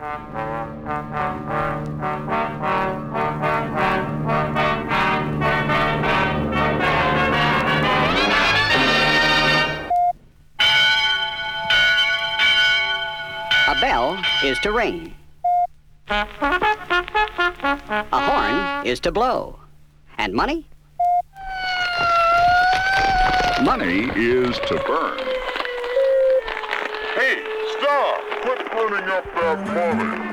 A bell is to ring. A horn is to blow. And money? Money is to burn. opening up that wallet.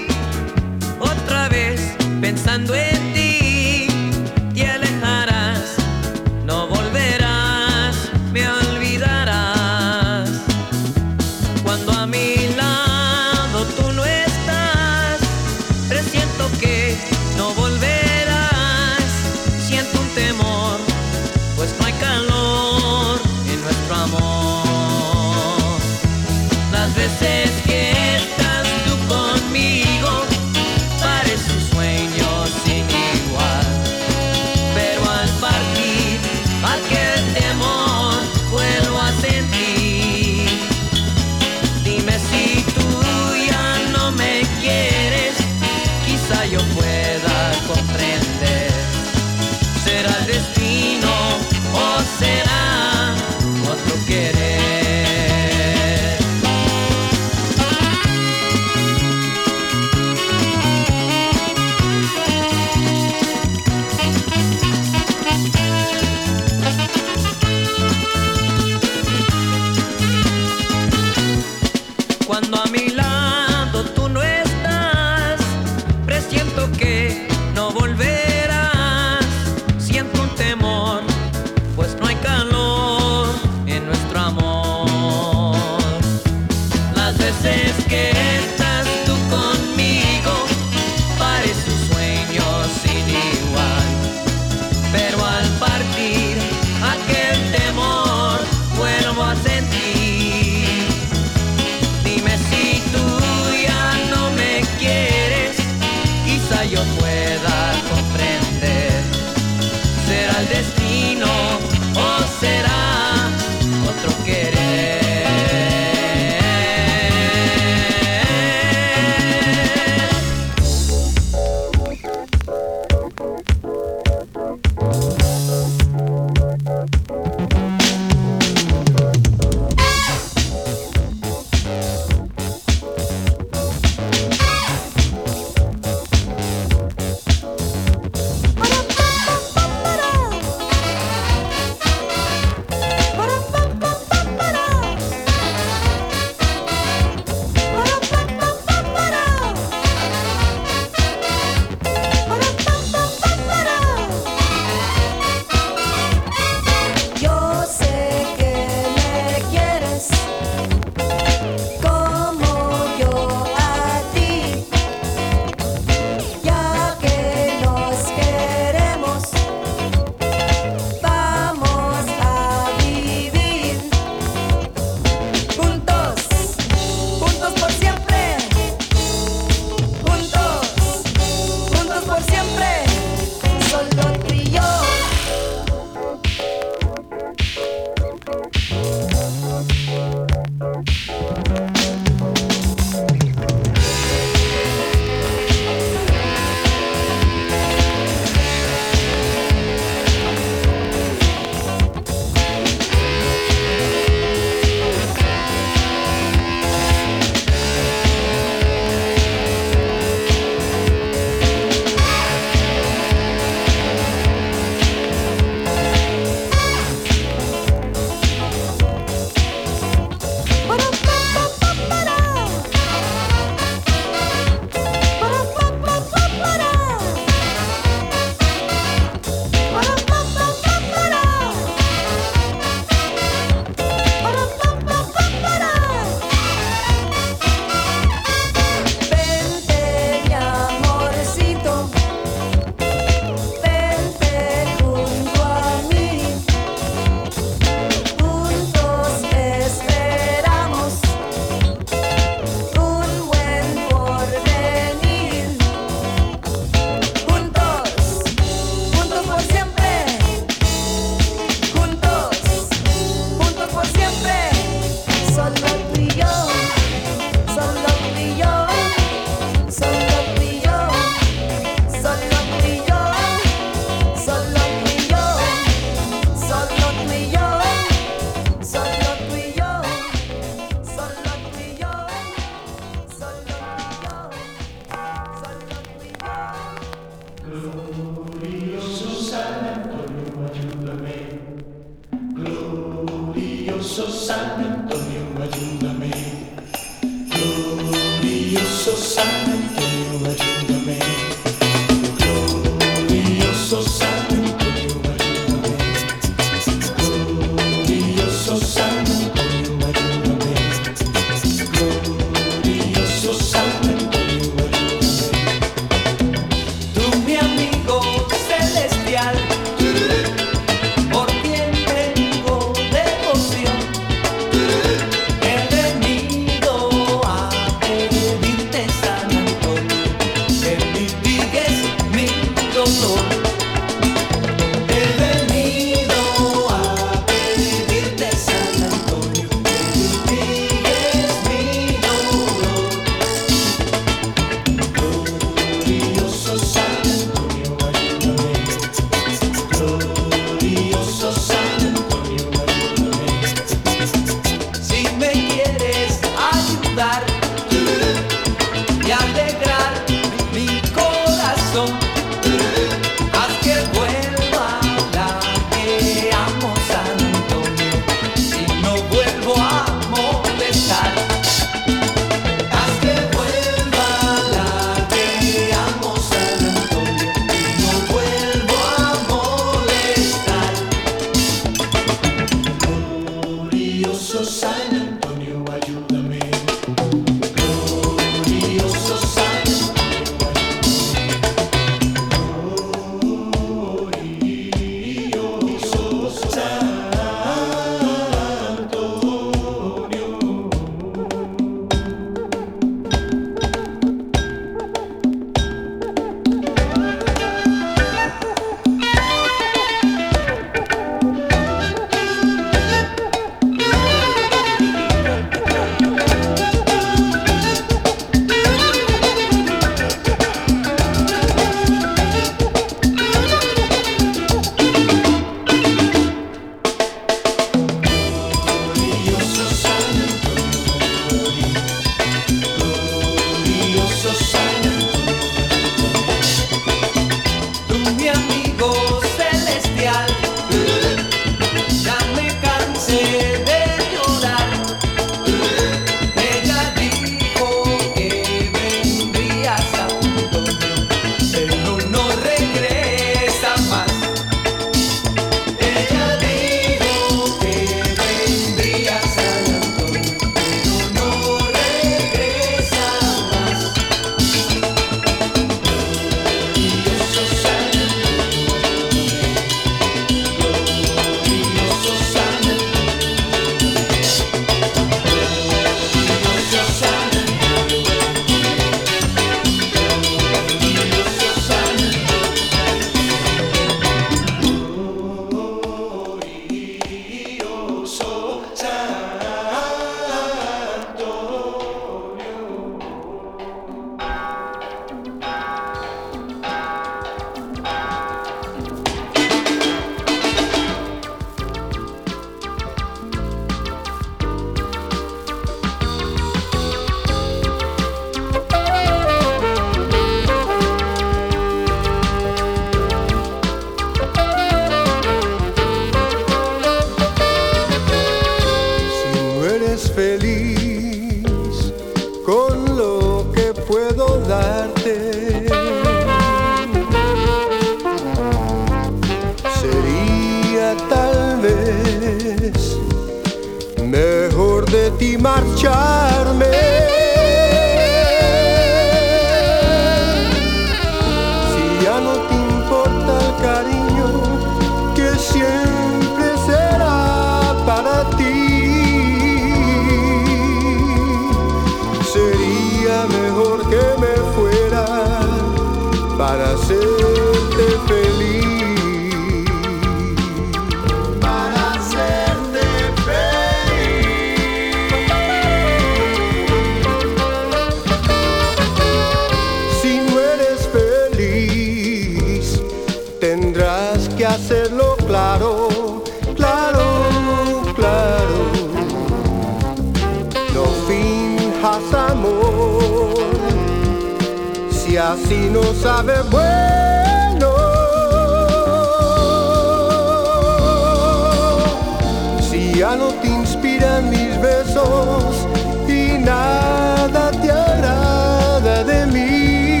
Ya no te inspiran mis besos y nada te agrada de mí,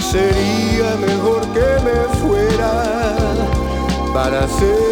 sería mejor que me fuera para hacerte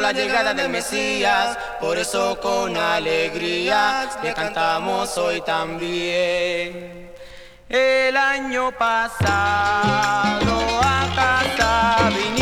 la llegada del Mesías, por eso con alegría le cantamos hoy también. El año pasado a casa vinieron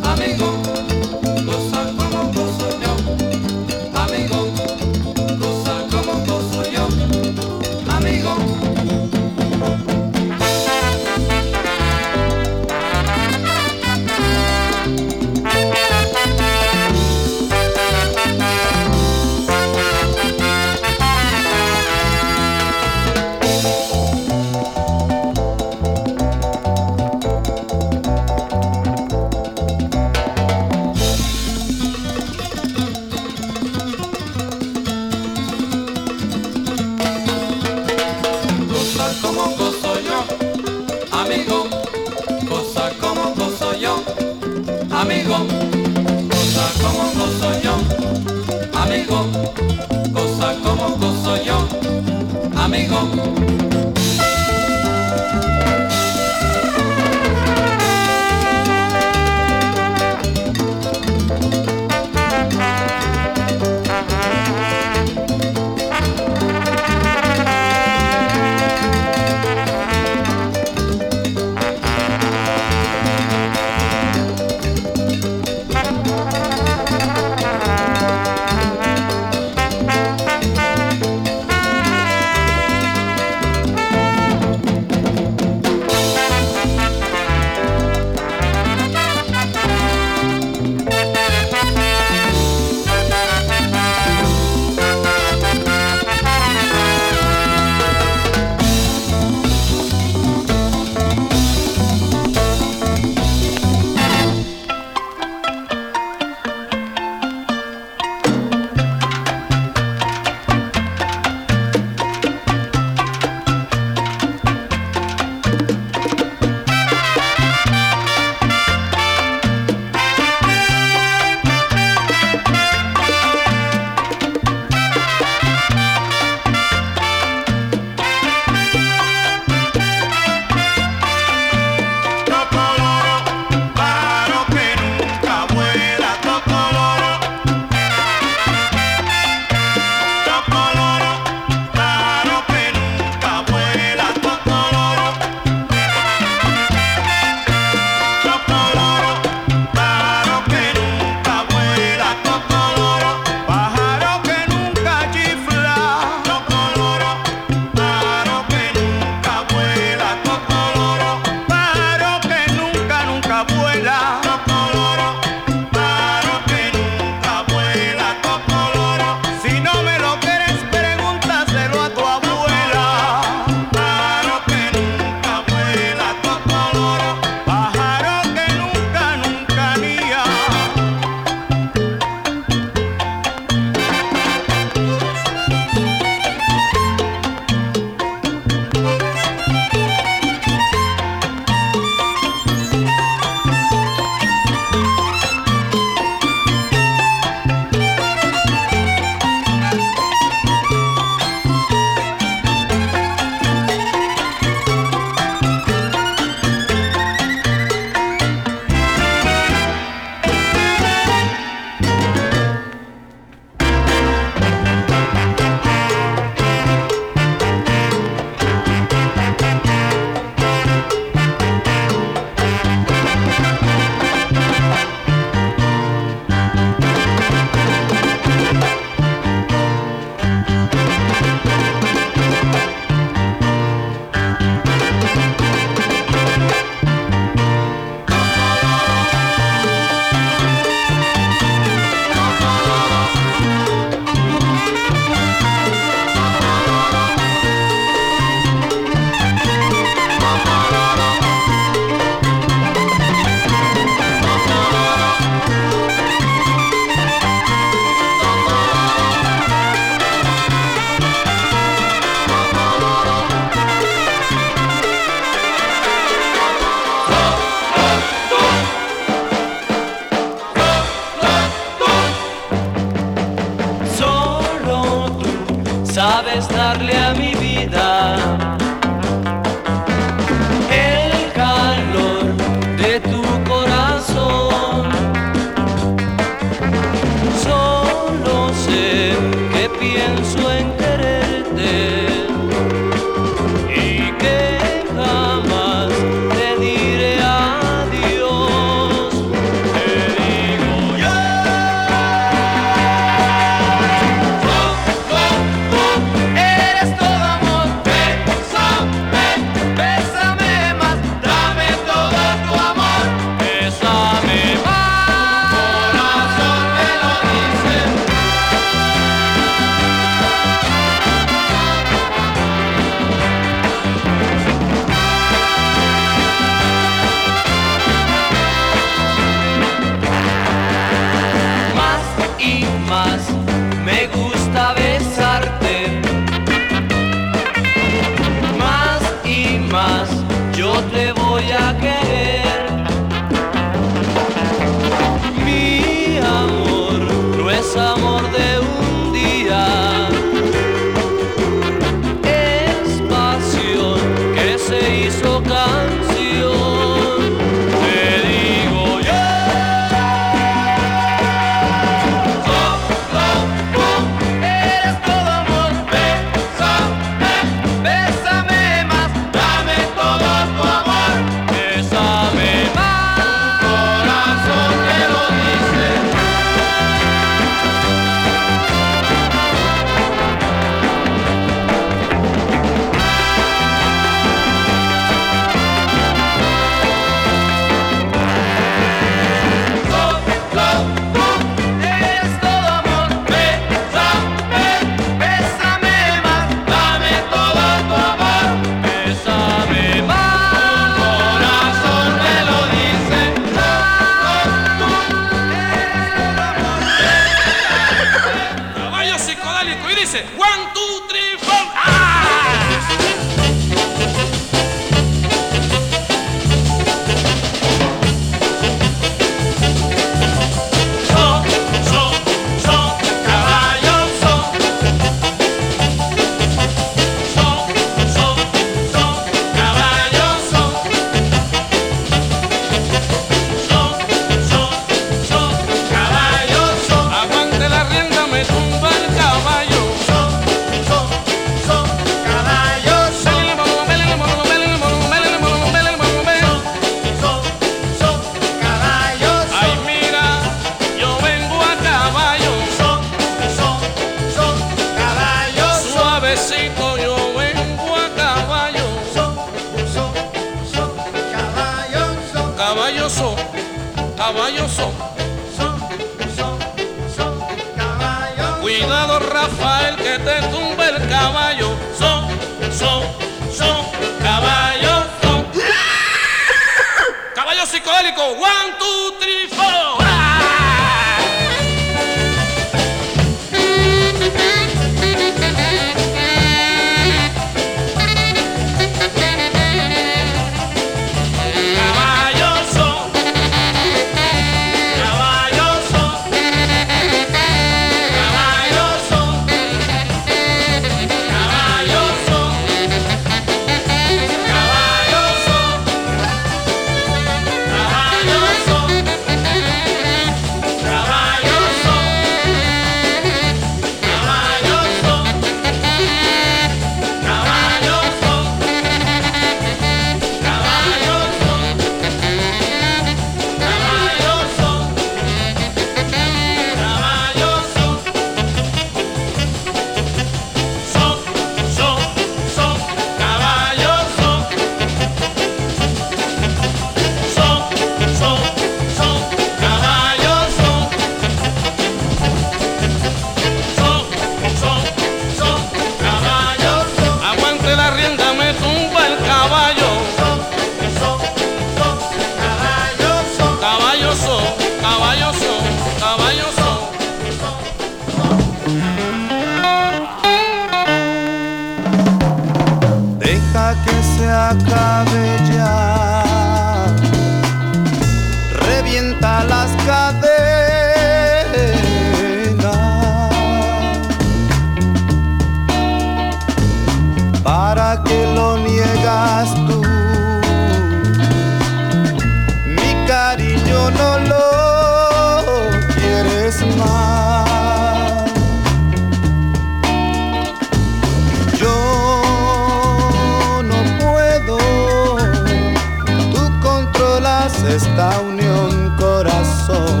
esta unión corazón.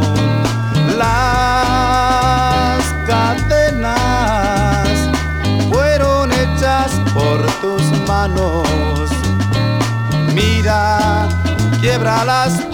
Las cadenas fueron hechas por tus manos. Mira, quiebra las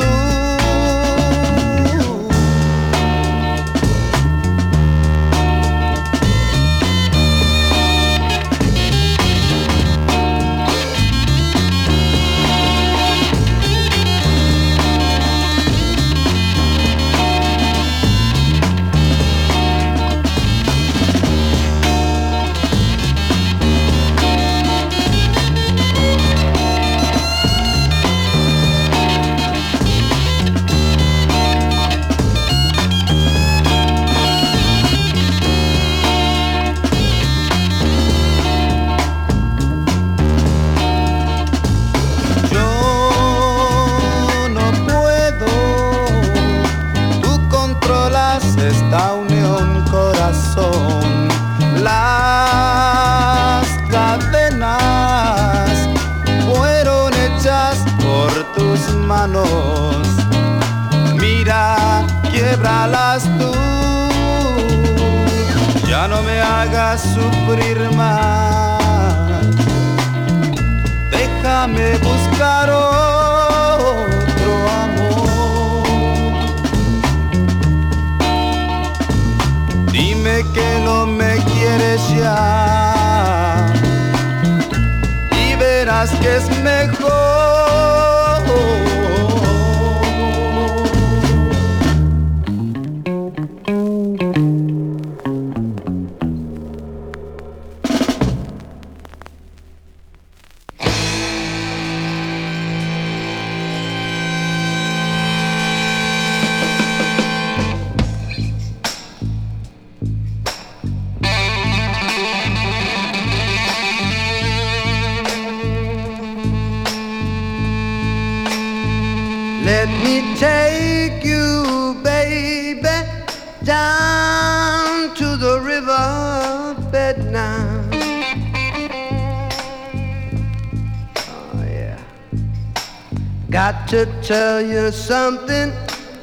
to tell you something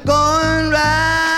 going right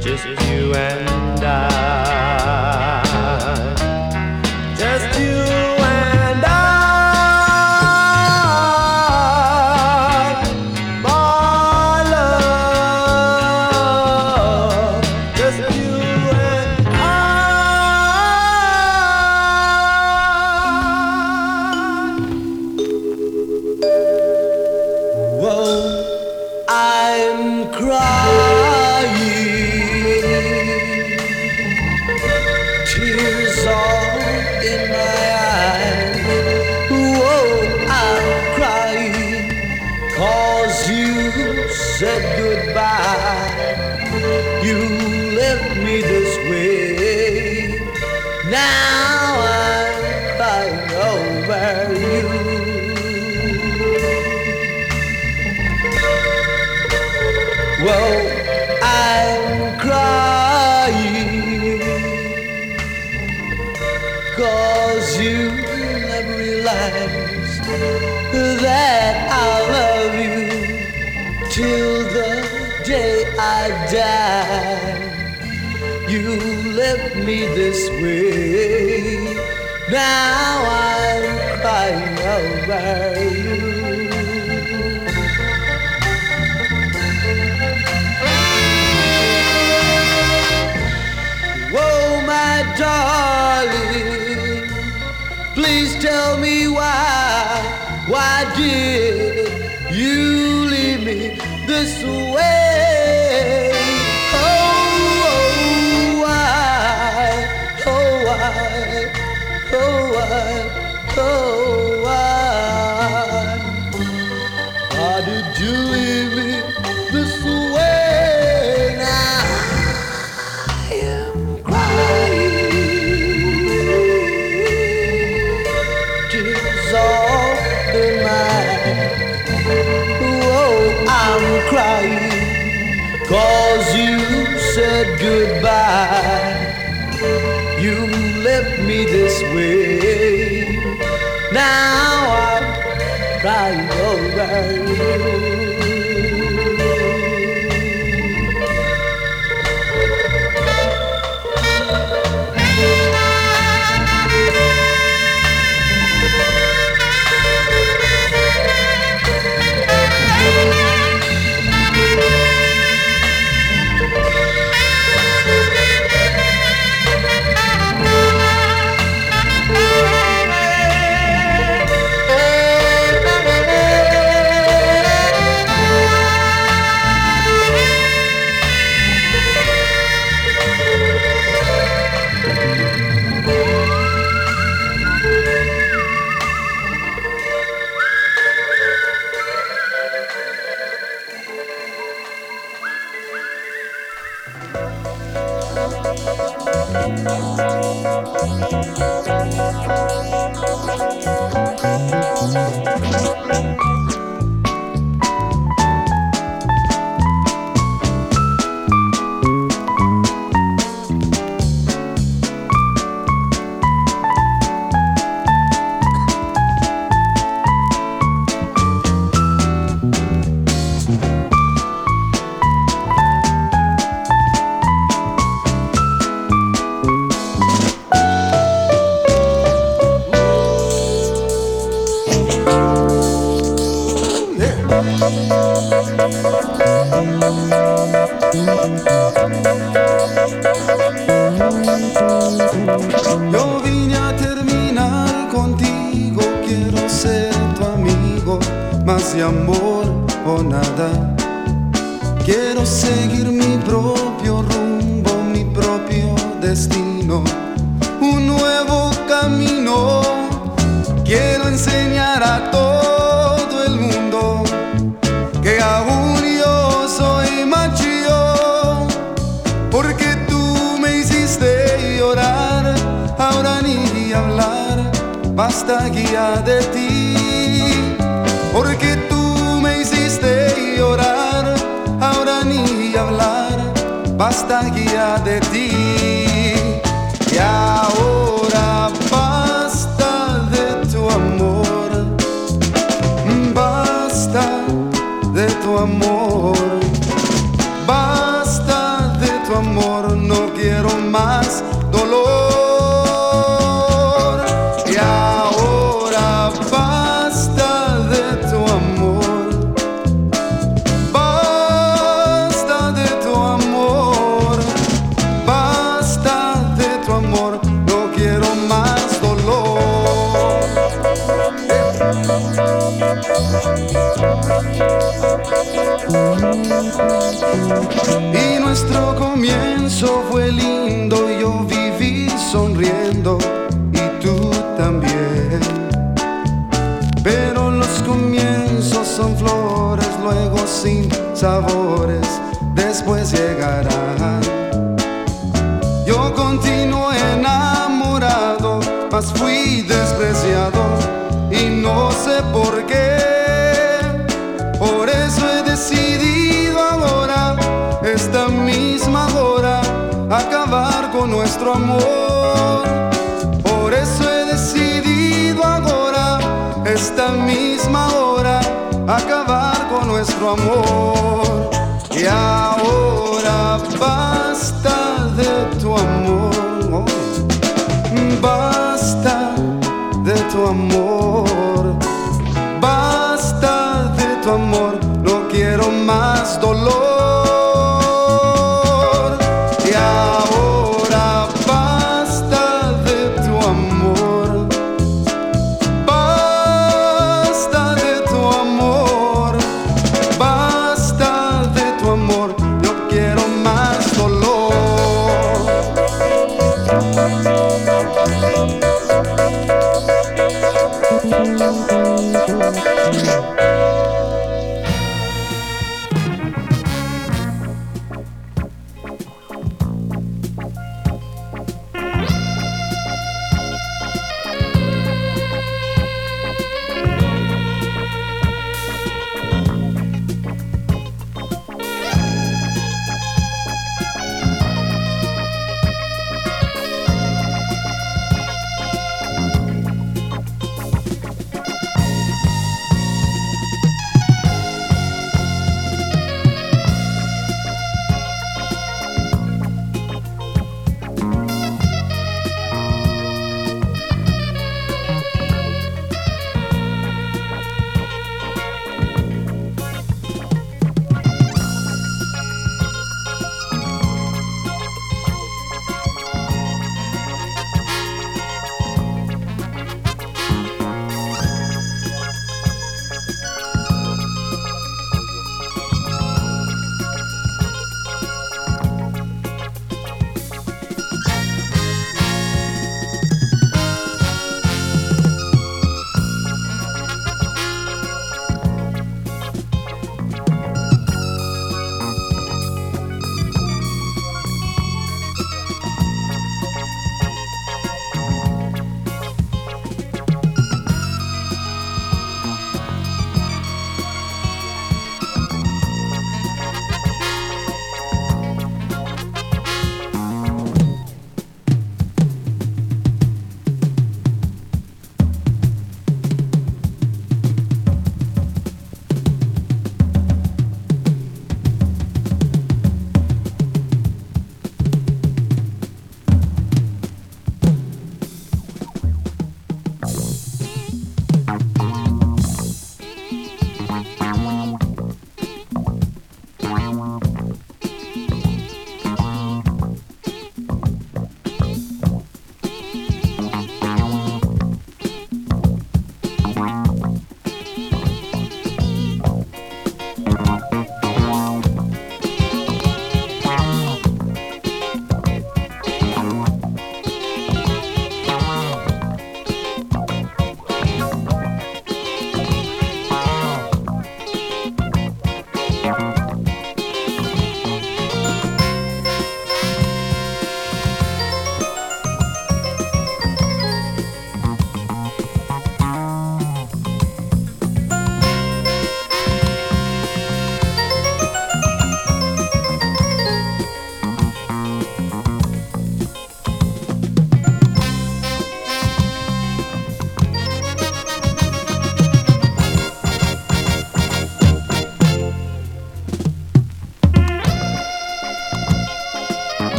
Just you and me this way. Now I'm crying over you. Oh, my darling, please tell me why, why did this way. Now I'm crying over you. sabores después llegarán. Yo continuo enamorado, mas fui despreciado y no sé por qué. Por eso he decidido ahora, esta misma hora, acabar con nuestro amor. Por eso he decidido ahora, esta misma hora y ahora basta de tu amor, basta de tu amor, basta de tu amor, no quiero más dolor.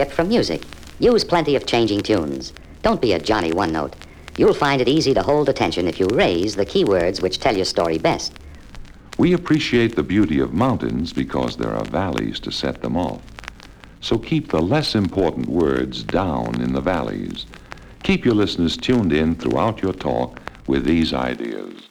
Tip from music. Use plenty of changing tunes. Don't be a Johnny One Note. You'll find it easy to hold attention if you raise the keywords which tell your story best. We appreciate the beauty of mountains because there are valleys to set them off. So keep the less important words down in the valleys. Keep your listeners tuned in throughout your talk with these ideas.